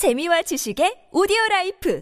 재미와 지식의 오디오 라이프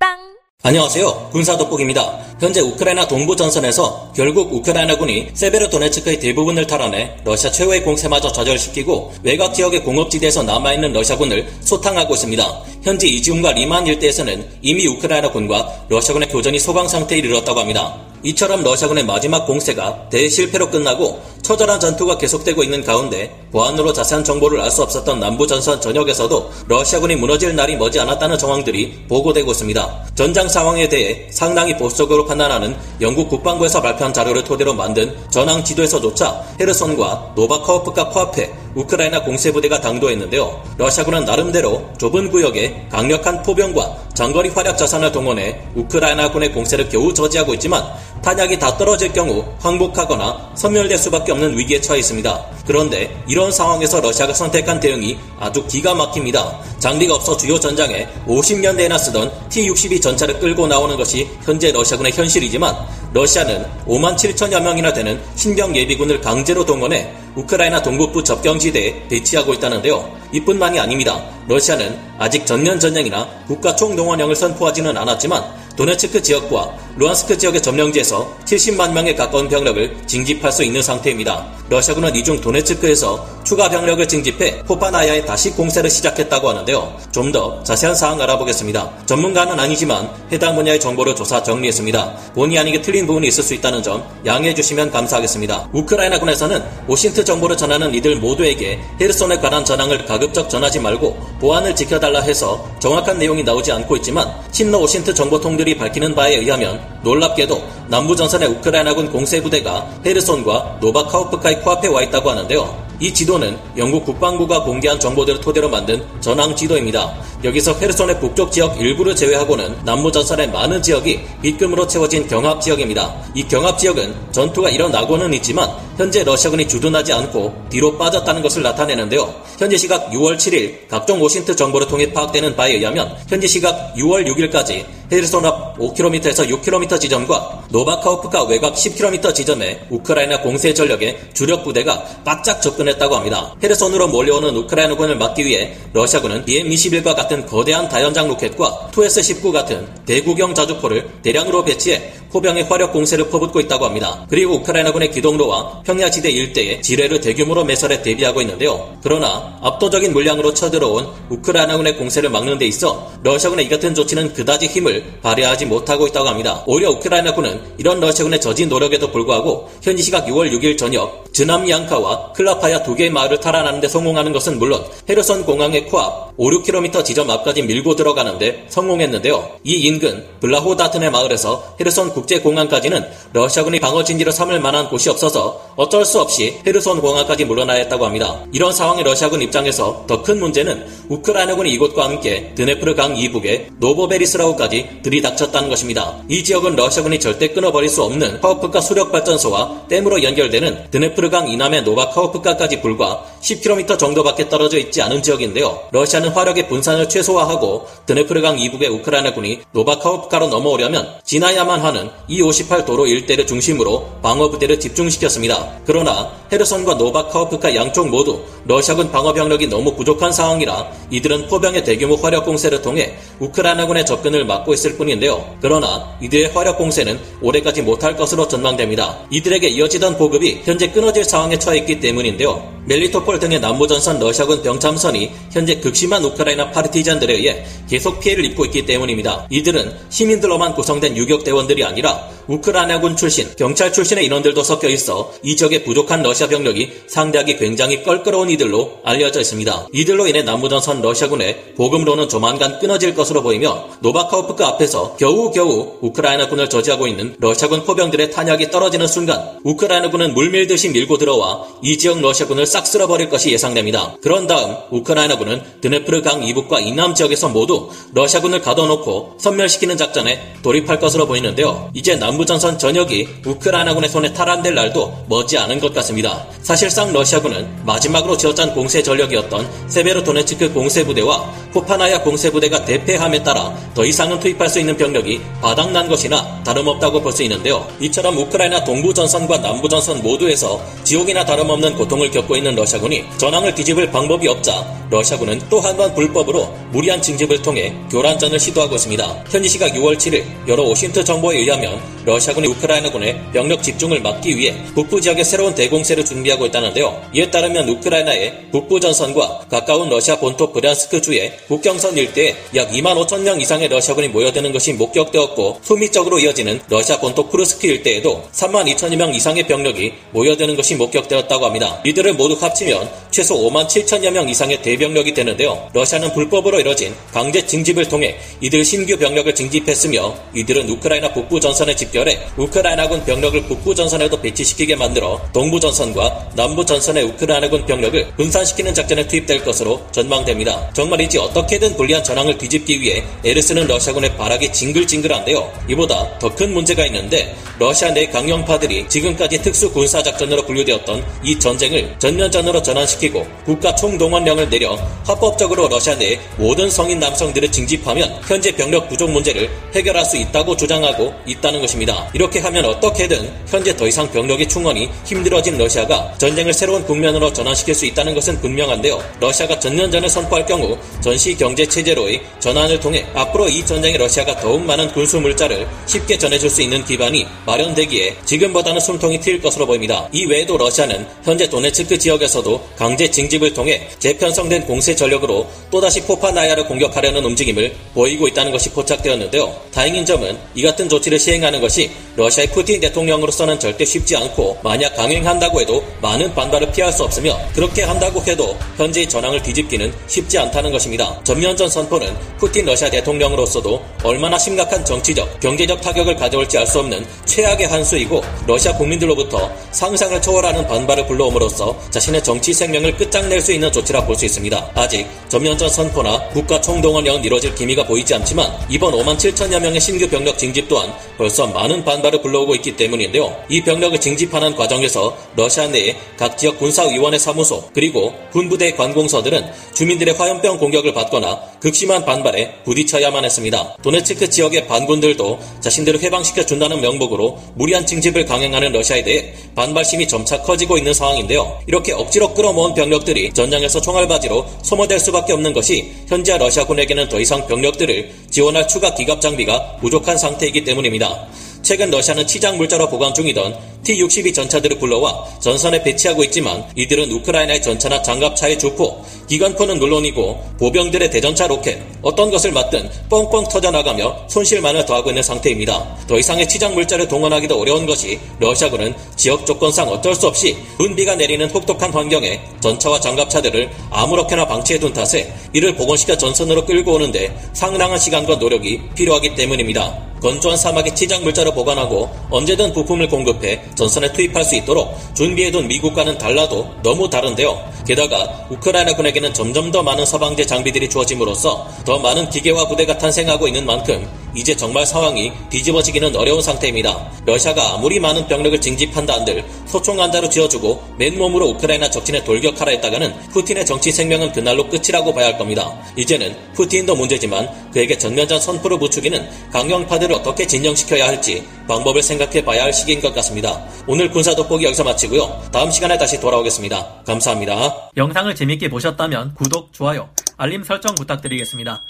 팟빵 안녕하세요. 군사독복입니다. 현재 우크라이나 동부 전선에서 결국 우크라이나군이 세베르도네츠크의 대부분을 탈환해 러시아 최후의 공세마저 좌절시키고 외곽 지역의 공업지대에서 남아있는 러시아군을 소탕하고 있습니다. 현재 이지움과 리만 일대에서는 이미 우크라이나군과 러시아군의 교전이 소강 상태에 이르렀다고 합니다. 이처럼 러시아군의 마지막 공세가 대실패로 끝나고 처절한 전투가 계속되고 있는 가운데 보안으로 자세한 정보를 알 수 없었던 남부전선 전역에서도 러시아군이 무너질 날이 머지 않았다는 정황들이 보고되고 있습니다. 전장 상황에 대해 상당히 보수적으로 판단하는 영국 국방부에서 발표한 자료를 토대로 만든 전황 지도에서조차 헤르손과 노바카우프카 코앞에 우크라이나 공세부대가 당도했는데요. 러시아군은 나름대로 좁은 구역에 강력한 포병과 장거리 화력 자산을 동원해 우크라이나군의 공세를 겨우 저지하고 있지만 탄약이 다 떨어질 경우 항복하거나 섬멸될 수밖에 없는 위기에 처해 있습니다. 그런데 이런 상황에서 러시아가 선택한 대응이 아주 기가 막힙니다. 장비가 없어 주요 전장에 50년대에나 쓰던 T-62 전차를 끌고 나오는 것이 현재 러시아군의 현실이지만 러시아는 5만 7천여 명이나 되는 신병 예비군을 강제로 동원해 우크라이나 동북부 접경지대에 배치하고 있다는데요. 이뿐만이 아닙니다. 러시아는 아직 전면 전쟁이나 국가 총동원령을 선포하지는 않았지만 도네츠크 지역과 루안스크 지역의 점령지에서 70만 명에 가까운 병력을 징집할 수 있는 상태입니다. 러시아군은 이중 도네츠크에서 추가 병력을 징집해 포파나야에 다시 공세를 시작했다고 하는데요. 좀 더 자세한 사항 알아보겠습니다. 전문가는 아니지만 해당 분야의 정보를 조사 정리했습니다. 본의 아니게 틀린 부분이 있을 수 있다는 점 양해해 주시면 감사하겠습니다. 우크라이나군에서는 오신트 정보를 전하는 이들 모두에게 헤르손에 관한 전황을 가급적 전하지 말고 보안을 지켜달라 해서 정확한 내용이 나오지 않고 있지만 친러 OSINT 정보통들이 밝히는 바에 의하면 놀랍게도 남부전선의 우크라이나군 공세부대가 헤르손과 노바카우프카의 코앞에 와 있다고 하는데요. 이 지도는 영국 국방부가 공개한 정보들을 토대로 만든 전황 지도입니다. 여기서 헤르손의 북쪽 지역 일부를 제외하고는 남부전선의 많은 지역이 빗금으로 채워진 경합 지역입니다. 이 경합 지역은 전투가 일어나고는 있지만 현재 러시아군이 주둔하지 않고 뒤로 빠졌다는 것을 나타내는데요. 현재 시각 6월 7일 각종 OSINT 정보를 통해 파악되는 바에 의하면 현재 시각 6월 6일까지 헤르손 앞 5km에서 6km 지점과 노바카우프카 외곽 10km 지점에 우크라이나 공세 전력의 주력 부대가 바짝 접근했다고 합니다. 헤르손으로 몰려오는 우크라이나군을 막기 위해 러시아군은 BM-21과 같은 거대한 다연장 로켓과 2S-19 같은 대구경 자주포를 대량으로 배치해 포병의 화력 공세를 퍼붓고 있다고 합니다. 그리고 우크라이나군의 기동로와 평야지대 일대에 지뢰를 대규모로 매설해 대비하고 있는데요. 그러나 압도적인 물량으로 쳐들어온 우크라이나군의 공세를 막는 데 있어 러시아군의 이 같은 조치는 그다지 힘을 발휘하지 못하고 있다고 합니다. 오히려 우크라이나군은 이런 러시아군의 저지 노력에도 불구하고 현지 시각 6월 6일 저녁 즈남양카와 클라파야 두 개의 마을을 탈환하는 데 성공하는 것은 물론 헤르손 공항의 코앞 5, 6km 지점 앞까지 밀고 들어가는데 성공했는데요. 이 인근 블라호다트네 마을에서 헤르손 국제공항까지는 러시아군이 방어진지로 삼을 만한 곳이 없어서 어쩔 수 없이 헤르손 공항까지 물러나야 했다고 합니다. 이런 상황의 러시아군 입장에서 더 큰 문제는 우크라이나군이 이곳과 함께 드네프르 강 이북의 노보베리스라우까지 들이닥쳤다는 것입니다. 이 지역은 러시아군이 절대 끊어버릴 수 없는 카우프카 수력발전소와 댐으로 연결되는 드네프르 강 이남의 노바카우프카까지 불과 10km 정도밖에 떨어져 있지 않은 지역인데요. 러시아는 화력의 분산을 최소화하고 드네프르강 이북의 우크라이나군이 노바카우프카로 넘어오려면 지나야만 하는 E58 도로 일대를 중심으로 방어부대를 집중시켰습니다. 그러나 헤르손과 노바카우프카 양쪽 모두 러시아군 방어병력이 너무 부족한 상황이라 이들은 포병의 대규모 화력 공세를 통해 우크라이나군의 접근을 막고 있을 뿐인데요. 그러나 이들의 화력 공세는 오래가지 못할 것으로 전망됩니다. 이들에게 이어지던 보급이 현재 끊어질 상황에 처해 있기 때문인데요. 멜리토폴 등의 남부전선 러시아군 병참선이 현재 극심한 우크라이나 파르티잔들에 의해 계속 피해를 입고 있기 때문입니다. 이들은 시민들로만 구성된 유격대원들이 아니라 우크라이나군 출신, 경찰 출신의 인원들도 섞여 있어 이 지역의 부족한 러시아 병력이 상대하기 굉장히 껄끄러운 이들로 알려져 있습니다. 이들로 인해 남부전선 러시아군의 보급로는 조만간 끊어질 것으로 보이며 노바카우프카 앞에서 겨우겨우 우크라이나군을 저지하고 있는 러시아군 포병들의 탄약이 떨어지는 순간 우크라이나군은 물밀듯이 밀고 들어와 이 지역 러시아군을 싹 쓸어버릴 것이 예상됩니다. 그런 다음 우크라이나군은 드네프르 강 이북과 이남 지역에서 모두 러시아군을 가둬놓고 선멸시키는 작전에 돌입할 것으로 보이는데요. 이제 남부전선 전역이 우크라이나군의 손에 탈환될 날도 머지않은 것 같습니다. 사실상 러시아군은 마지막으로 지어짠 공세 전력이었던 세베르도네츠크 공세부대와 포파나야 공세부대가 대패함에 따라 더 이상은 투입할 수 있는 병력이 바닥난 것이나 다름없다고 볼 수 있는데요. 이처럼 우크라이나 동부전선과 남부전선 모두에서 지옥이나 다름없는 고통을 겪고 있는 러시아군이 전황을 뒤집을 방법이 없자 러시아군은 또 한 번 불법으로 무리한 징집을 통해 교란전을 시도하고 있습니다. 현지 시각 6월 7일 여러 OSINT 정보에 의하면 러시아군이 우크라이나군의 병력 집중을 막기 위해 북부 지역에 새로운 대공세를 준비하고 있다는데요. 이에 따르면 우크라이나의 북부 전선과 가까운 러시아 본토 브랸스크 주의 국경선 일대에 약 2만 5천 명 이상의 러시아군이 모여드는 것이 목격되었고 수미 쪽으로 이어지는 러시아 본토 쿠르스크 일대에도 3만 2천여 명 이상의 병력이 모여드는 것이 목격되었다고 합니다. 이들을 모두 합치면 최소 5만 7천여 명 이상의 대 병력이 되는데요. 러시아는 불법으로 이뤄진 강제 징집을 통해 이들 신규 병력을 징집했으며 이들은 우크라이나 북부 전선에 집결해 우크라이나군 병력을 북부 전선에도 배치시키게 만들어 동부 전선과 남부 전선의 우크라이나군 병력을 분산시키는 작전에 투입될 것으로 전망됩니다. 정말이지 어떻게든 불리한 전황을 뒤집기 위해 쓰는 러시아군의 발악이 징글징글한데요. 이보다 더 큰 문제가 있는데 러시아 내 강령파들이 지금까지 특수 군사 작전으로 분류되었던 이 전쟁을 전면전으로 전환시키고 국가 총동원령을 내려 합법적으로 러시아 내 모든 성인 남성들을 징집하면 현재 병력 부족 문제를 해결할 수 있다고 주장하고 있다는 것입니다. 이렇게 하면 어떻게든 현재 더 이상 병력의 충원이 힘들어진 러시아가 전쟁을 새로운 국면으로 전환시킬 수 있다는 것은 분명한데요. 러시아가 전면전을 선포할 경우 전시 경제 체제로의 전환을 통해 앞으로 이 전쟁에 러시아가 더욱 많은 군수 물자를 쉽게 전해줄 수 있는 기반이 마련되기에 지금보다는 숨통이 트일 것으로 보입니다. 이 외에도 러시아는 현재 도네츠크 지역에서도 강제 징집을 통해 재편성된 공세 전력으로 또다시 포파나야를 공격하려는 움직임을 보이고 있다는 것이 포착되었는데요. 다행인 점은 이 같은 조치를 시행하는 것이 러시아의 푸틴 대통령으로서는 절대 쉽지 않고 만약 강행한다고 해도 많은 반발을 피할 수 없으며 그렇게 한다고 해도 현재의 전황을 뒤집기는 쉽지 않다는 것입니다. 전면전 선포는 푸틴 러시아 대통령으로서도 얼마나 심각한 정치적, 경제적 타격을 가져올지 알 수 없는 최악의 한 수이고 러시아 국민들로부터 상상을 초월하는 반발을 불러옴으로써 자신의 정치 생명을 끝장낼 수 있는 조치라 볼 수 있습니다. 아직 전면전 선포나 국가 총동원령은 이뤄질 기미가 보이지 않지만 이번 5만 7천여 명의 신규 병력 징집 또한 벌써 많은 반발을 불러오고 있기 때문인데요. 이 병력을 징집하는 과정에서 러시아 내의 각 지역 군사위원회 사무소 그리고 군부대 관공서들은 주민들의 화염병 공격을 받거나 극심한 반발에 부딪혀야만 했습니다. 도네츠크 지역의 반군들도 자신들을 해방시켜 준다는 명목으로 무리한 징집을 강행하는 러시아에 대해 반발심이 점차 커지고 있는 상황인데요. 이렇게 억지로 끌어모은 병력들이 전장에서 총알바지로 소모될 수밖에 없는 것이 현재 러시아군에게는 더 이상 병력들을 지원할 추가 기갑 장비가 부족한 상태이기 때문입니다. 최근 러시아는 치장 물자로 보관 중이던 T-62 전차들을 불러와 전선에 배치하고 있지만 이들은 우크라이나의 전차나 장갑차의 주포, 기관포는 물론이고 보병들의 대전차 로켓, 어떤 것을 맞든 뻥뻥 터져나가며 손실만을 더하고 있는 상태입니다. 더 이상의 치장 물자를 동원하기도 어려운 것이 러시아군은 지역 조건상 어쩔 수 없이 눈비가 내리는 혹독한 환경에 전차와 장갑차들을 아무렇게나 방치해둔 탓에 이를 복원시켜 전선으로 끌고 오는데 상당한 시간과 노력이 필요하기 때문입니다. 건조한 사막에 치장 물자를 보관하고 언제든 부품을 공급해 전선에 투입할 수 있도록 준비해둔 미국과는 달라도 너무 다른데요. 게다가 우크라이나 군에게는 점점 더 많은 서방제 장비들이 주어짐으로써 더 많은 기계와 부대가 탄생하고 있는 만큼 이제 정말 상황이 뒤집어지기는 어려운 상태입니다. 러시아가 아무리 많은 병력을 징집한다 한들 소총 한자로 지어주고 맨몸으로 우크라이나 적진에 돌격하라 했다가는 푸틴의 정치 생명은 그날로 끝이라고 봐야 할 겁니다. 이제는 푸틴도 문제지만 그에게 전면전 선포를 부추기는 강경파들을 어떻게 진정시켜야 할지 방법을 생각해 봐야 할 시기인 것 같습니다. 오늘 군사 돋보기 여기서 마치고요. 다음 시간에 다시 돌아오겠습니다. 감사합니다. 영상을 재밌게 보셨다면 구독, 좋아요, 알림 설정 부탁드리겠습니다.